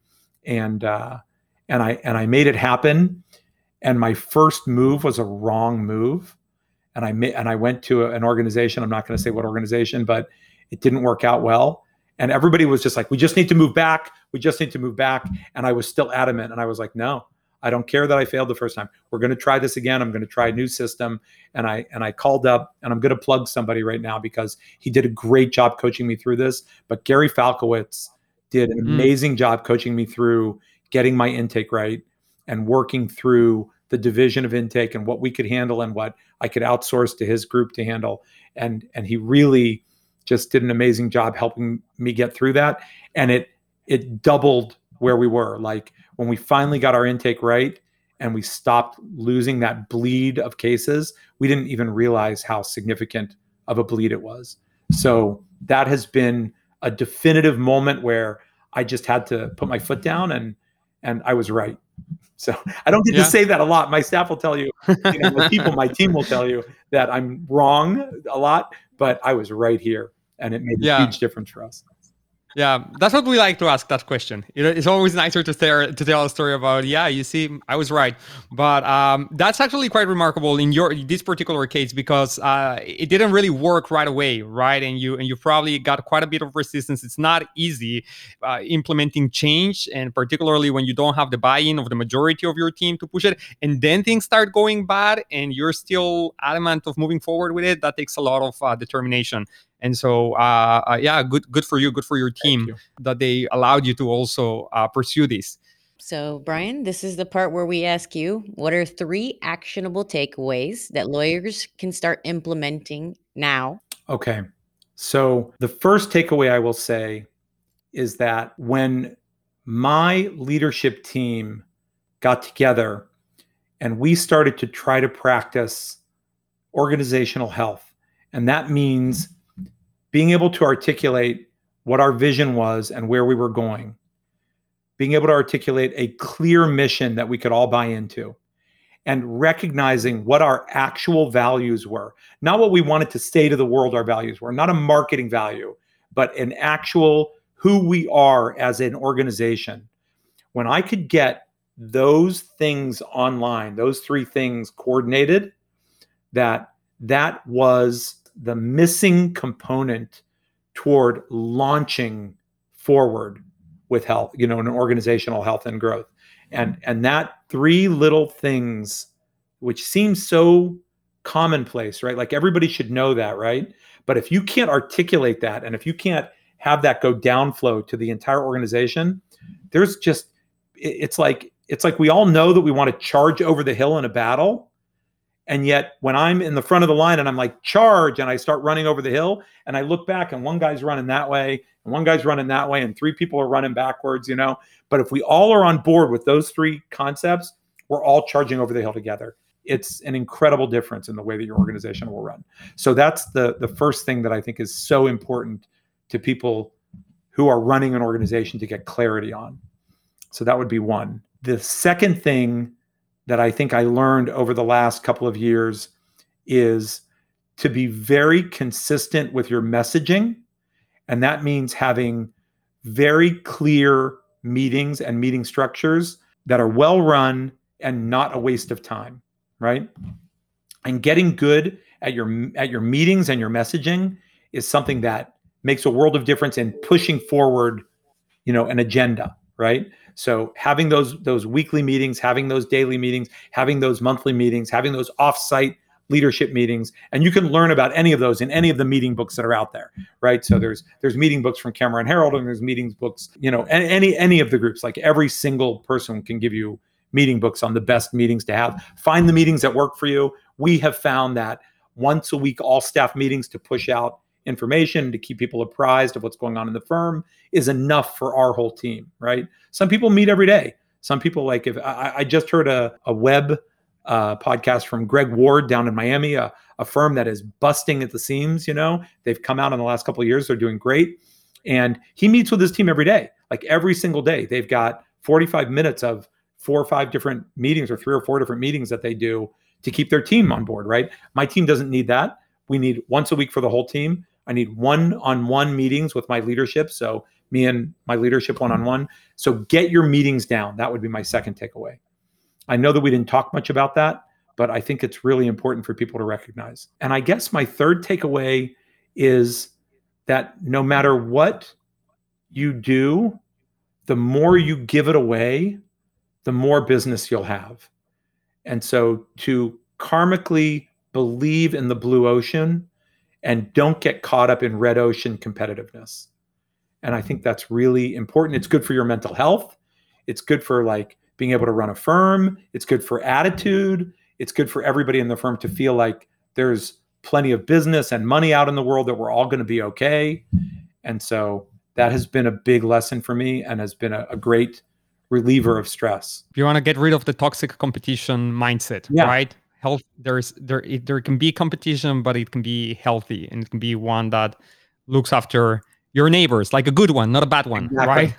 and uh, and I and I made it happen. And my first move was a wrong move, and I and I went to an organization. I'm not going to say what organization, but it didn't work out well. And everybody was just like, "We just need to move back. We just need to move back." And I was still adamant. And I was like, "No, I don't care that I failed the first time. We're going to try this again. I'm going to try a new system." And I and I called up, and I'm going to plug somebody right now because he did a great job coaching me through this. But Gary Falkowitz did an Mm. amazing job coaching me through getting my intake right and working through the division of intake and what we could handle and what I could outsource to his group to handle. And and he really just did an amazing job helping me get through that. And it it doubled where we were. Like when we finally got our intake right and we stopped losing that bleed of cases, we didn't even realize how significant of a bleed it was. So that has been a definitive moment where I just had to put my foot down and and I was right. So I don't get Yeah. to say that a lot. My staff will tell you, you know, people, my team will tell you that I'm wrong a lot, but I was right here, and it made a huge difference for us. Yeah, that's what we like to ask that question. It's always nicer to tell to tell a story about. Yeah, you see, I was right, but um, that's actually quite remarkable in your this particular case because uh, it didn't really work right away, right? And you and you probably got quite a bit of resistance. It's not easy uh, implementing change, and particularly when you don't have the buy-in of the majority of your team to push it, and then things start going bad, and you're still adamant of moving forward with it. That takes a lot of uh, determination and so, uh, uh, yeah, good good for you, good for your team you. that they allowed you to also uh, pursue this. So, Brian, this is the part where we ask you what are three actionable takeaways that lawyers can start implementing now? Okay. So, the first takeaway I will say is that when my leadership team got together and we started to try to practice organizational health, and that means being able to articulate what our vision was and where we were going, being able to articulate a clear mission that we could all buy into, and recognizing what our actual values were. Not what we wanted to say to the world our values were, not a marketing value, but an actual who we are as an organization. When I could get those things online, those three things coordinated, that that was the missing component toward launching forward with health, you know, an organizational health and growth. And and that three little things which seems so commonplace, right? Like everybody should know that, right? But if you can't articulate that and if you can't have that go downflow to the entire organization, there's just it's like it's like we all know that we want to charge over the hill in a battle, and yet, when I'm in the front of the line and I'm like, charge, and I start running over the hill, and I look back and one guy's running that way, and one guy's running that way, and three people are running backwards, you know. But if we all are on board with those three concepts, we're all charging over the hill together. It's an incredible difference in the way that your organization will run. So that's the the first thing that I think is so important to people who are running an organization to get clarity on. So that would be one. The second thing that I think I learned over the last couple of years is to be very consistent with your messaging. And that means having very clear meetings and meeting structures that are well run and not a waste of time, right? And getting good at your at your meetings and your messaging is something that makes a world of difference in pushing forward, you know, an agenda, right? So having those those weekly meetings, having those daily meetings, having those monthly meetings, having those offsite leadership meetings, and you can learn about any of those in any of the meeting books that are out there, right? So there's there's meeting books from Cameron Herold, and there's meetings books, you know, any any of the groups. Like every single person can give you meeting books on the best meetings to have. Find the meetings that work for you. We have found that once a week all staff meetings to push out information to keep people apprised of what's going on in the firm is enough for our whole team, right? Some people meet every day. Some people like if I, I just heard a, a web uh, podcast from Greg Ward down in Miami, a, a firm that is busting at the seams. You know, they've come out in the last couple of years. They're doing great. And he meets with his team every day, like every single day. They've got 45 minutes of four or five different meetings or three or four different meetings that they do to keep their team on board, right? My team doesn't need that. We need once a week for the whole team. I need one on one meetings with my leadership. So, me and my leadership one on one. So, get your meetings down. That would be my second takeaway. I know that we didn't talk much about that, but I think it's really important for people to recognize. And I guess my third takeaway is that no matter what you do, the more you give it away, the more business you'll have. And so to karmically believe in the blue ocean and don't get caught up in red ocean competitiveness. And I think that's really important. It's good for your mental health. It's good for like being able to run a firm. It's good for attitude. It's good for everybody in the firm to feel like there's plenty of business and money out in the world that we're all going to be okay. And so that has been a big lesson for me and has been a, a great reliever of stress. You want to get rid of the toxic competition mindset, yeah. right? Health there's there it, there can be competition but it can be healthy and it can be one that looks after your neighbors like a good one not a bad one exactly.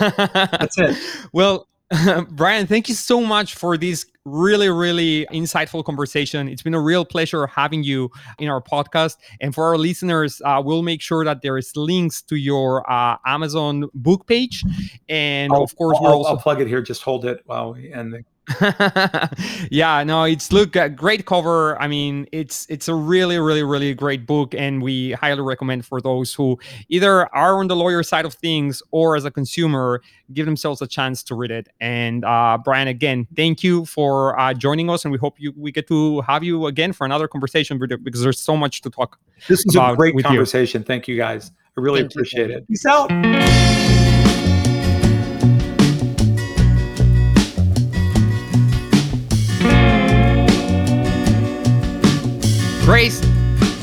right that's it well Brian, thank you so much for this really, really insightful conversation. It's been a real pleasure having you in our podcast. And for our listeners, uh, we'll make sure that there is links to your uh, Amazon book page. And I'll- of course, I'll, we're I'll- also I'll plug it here. Just hold it while we end the yeah no it's look a great cover i mean it's it's a really really really great book and we highly recommend for those who either are on the lawyer side of things or as a consumer give themselves a chance to read it and uh, brian again thank you for uh, joining us and we hope you we get to have you again for another conversation because there's so much to talk This is about a great with you. conversation. Thank you guys. I really Thank appreciate Brian. it. Peace out.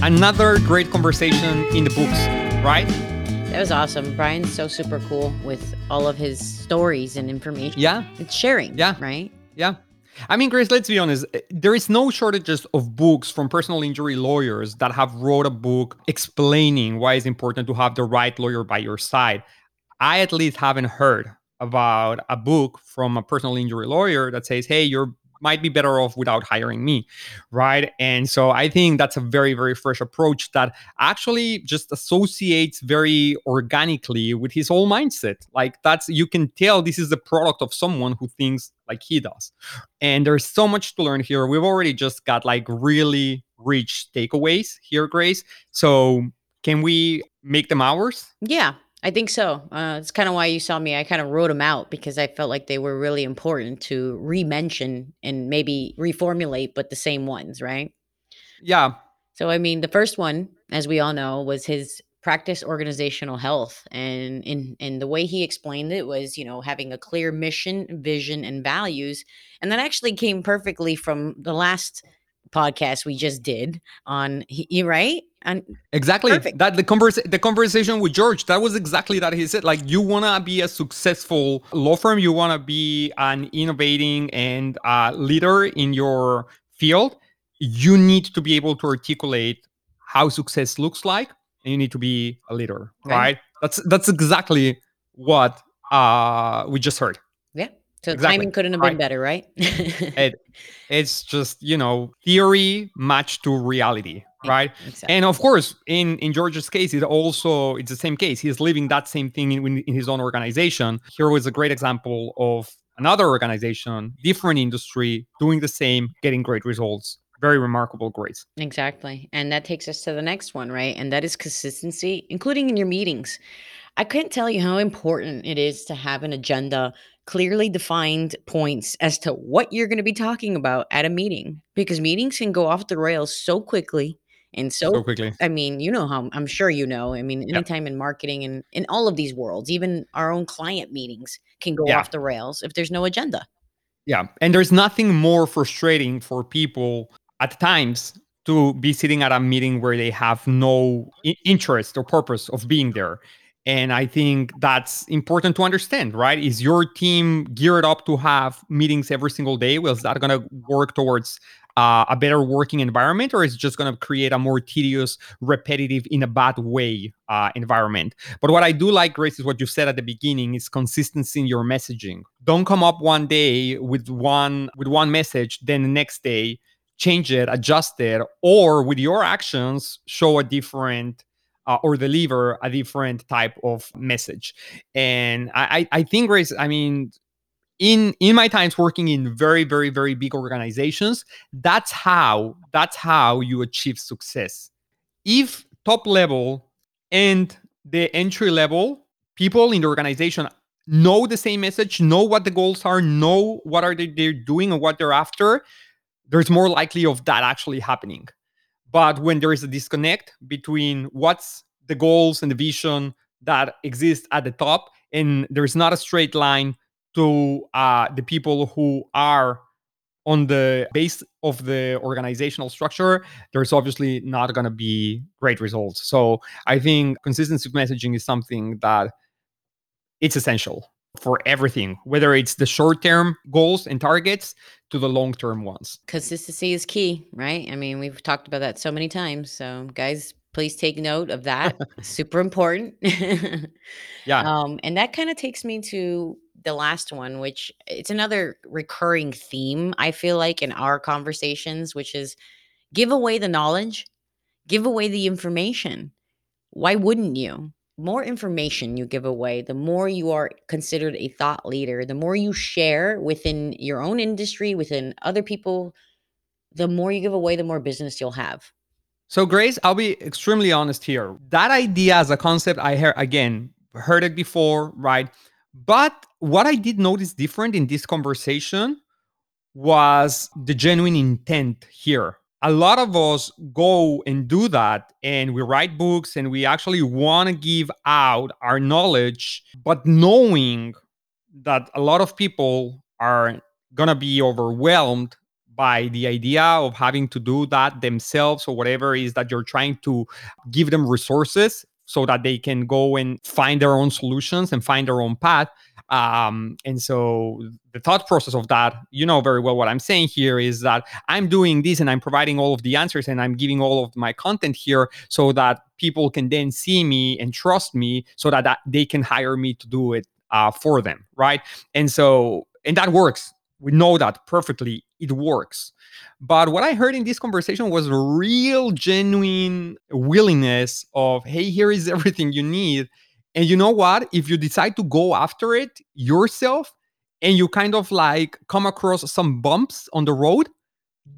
Another great conversation in the books right That was awesome. Brian's so super cool with all of his stories and information. yeah It's sharing. Yeah. Right. Yeah. I mean, Grace, let's be honest. There is no shortages of books from personal injury lawyers that have wrote a book explaining why it's important to have the right lawyer by your side. I at least haven't heard about a book from a personal injury lawyer that says, hey, you might be better off without hiring me. Right. And so I think that's a very, very fresh approach that actually just associates very organically with his whole mindset. Like that's, you can tell this is the product of someone who thinks like he does. And there's so much to learn here. We've already just got like really rich takeaways here, Grace. So can we make them ours? Yeah, I think so. Uh, it's kind of why you saw me. I kind of wrote them out because I felt like they were really important to re-mention and maybe reformulate, but the same ones, right? Yeah. So, I mean, the first one, as we all know, was his practice organizational health, and in and the way he explained it was, you know, having a clear mission, vision, and values, and that actually came perfectly from the last podcast we just did on you right on Exactly. Perfect. That the converse the conversation with George, that was exactly that he said. Like you wanna be a successful law firm, you wanna be an innovating and uh, leader in your field. You need to be able to articulate how success looks like, and you need to be a leader, Right. right? That's that's exactly what uh, we just heard. So Exactly. timing couldn't have been Right. better, right? It, it's just you know theory matched to reality, right? Exactly. And of course, in in George's case, it also it's the same case. He's living that same thing in, in his own organization. Here was a great example of another organization, different industry, doing the same, getting great results. Very remarkable, Grace. Exactly. And that takes us to the next one, right? And that is consistency, including in your meetings. I couldn't tell you how important it is to have an agenda, clearly defined points as to what you're going to be talking about at a meeting because meetings can go off the rails so quickly and so, So quickly. I mean, you know how I'm sure you know. I mean, Yep. anytime in marketing and in all of these worlds, even our own client meetings can go Yeah. off the rails if there's no agenda. Yeah. And there's nothing more frustrating for people at times to be sitting at a meeting where they have no interest or purpose of being there. And I think that's important to understand, right? Is your team geared up to have meetings every single day? Well, is that going to work towards uh, a better working environment, or is it just going to create a more tedious, repetitive, in a bad way uh, environment? But what I do like, Grace, is what you said at the beginning: is consistency in your messaging. Don't come up one day with one with one message, then the next day change it, adjust it, or with your actions show a different uh, or deliver a different type of message. And I, I think, Grace, I mean, in in my times working in very very very big organizations, that's how that's how you achieve success. If top level and the entry level people in the organization know the same message, know what the goals are, know what are they they're doing and what they're after, there's more likely of that actually happening. But when there is a disconnect between what's the goals and the vision that exist at the top, and there's not a straight line to uh, the people who are on the base of the organizational structure, there's obviously not going to be great results. So I think consistency of messaging is something that it's essential for everything, whether it's the short-term goals and targets to the long-term ones. Consistency is key, right? I mean, we've talked about that so many times. So, guys, please take note of that. Super important. Yeah. Um, and that kind of takes me to the last one, which it's another recurring theme, I feel like, in our conversations, which is give away the knowledge, give away the information. Why wouldn't you? More information you give away, the more you are considered a thought leader, the more you share within your own industry, within other people, the more you give away, the more business you'll have. So, Grace, I'll be extremely honest here. That idea as a concept, I heard again, heard it before, right? But what I did notice different in this conversation was the genuine intent here. A lot of us go and do that, and we write books and we actually want to give out our knowledge, but knowing that a lot of people are going to be overwhelmed by the idea of having to do that themselves or whatever is that you're trying to give them resources so that they can go and find their own solutions and find their own path. Um, and so the thought process of that you know very well what i'm saying here is that i'm doing this and i'm providing all of the answers and i'm giving all of my content here so that people can then see me and trust me so that, that they can hire me to do it uh, for them right? And so and that works. We know that perfectly it works but what i heard in this conversation was real genuine willingness of hey here is everything you need and you know what if you decide to go after it yourself and you kind of like come across some bumps on the road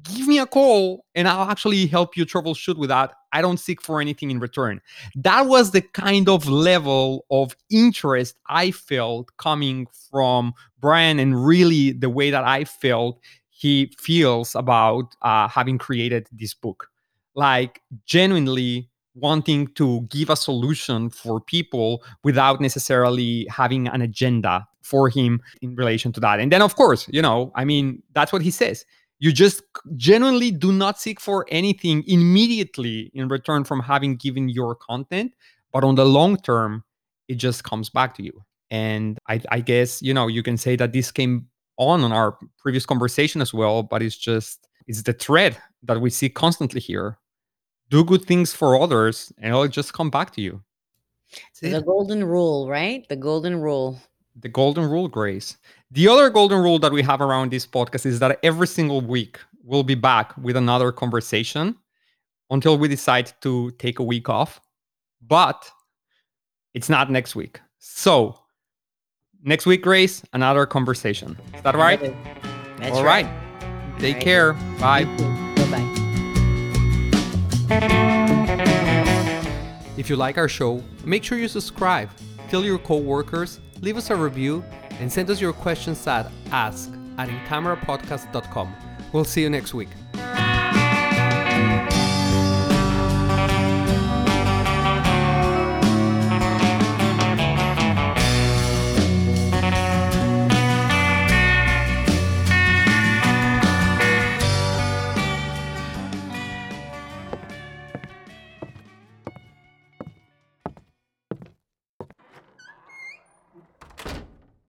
give me a call and I'll actually help you troubleshoot with that. I don't seek for anything in return. That was the kind of level of interest I felt coming from Brian and really the way that I felt he feels about uh, having created this book. Like genuinely wanting to give a solution for people without necessarily having an agenda for him in relation to that. And then, of course, you know, I mean, that's what he says you just genuinely do not seek for anything immediately in return from having given your content but on the long term it just comes back to you and I, I, guess you know you can say that this came on on our previous conversation as well but it's just it's the thread that we see constantly here. Do good things for others and it'll just come back to you. The golden rule right? The golden rule. The golden rule grace. The other golden rule that we have around this podcast is that every single week we'll be back with another conversation until we decide to take a week off. But it's not next week. So next week, Grace, another conversation. Is that right? That's All right. right. Take right. care. Bye. Bye bye. If you like our show, make sure you subscribe. Tell your coworkers, leave us a review, and send us your questions at ask at incamerapodcast.com. We'll see you next week.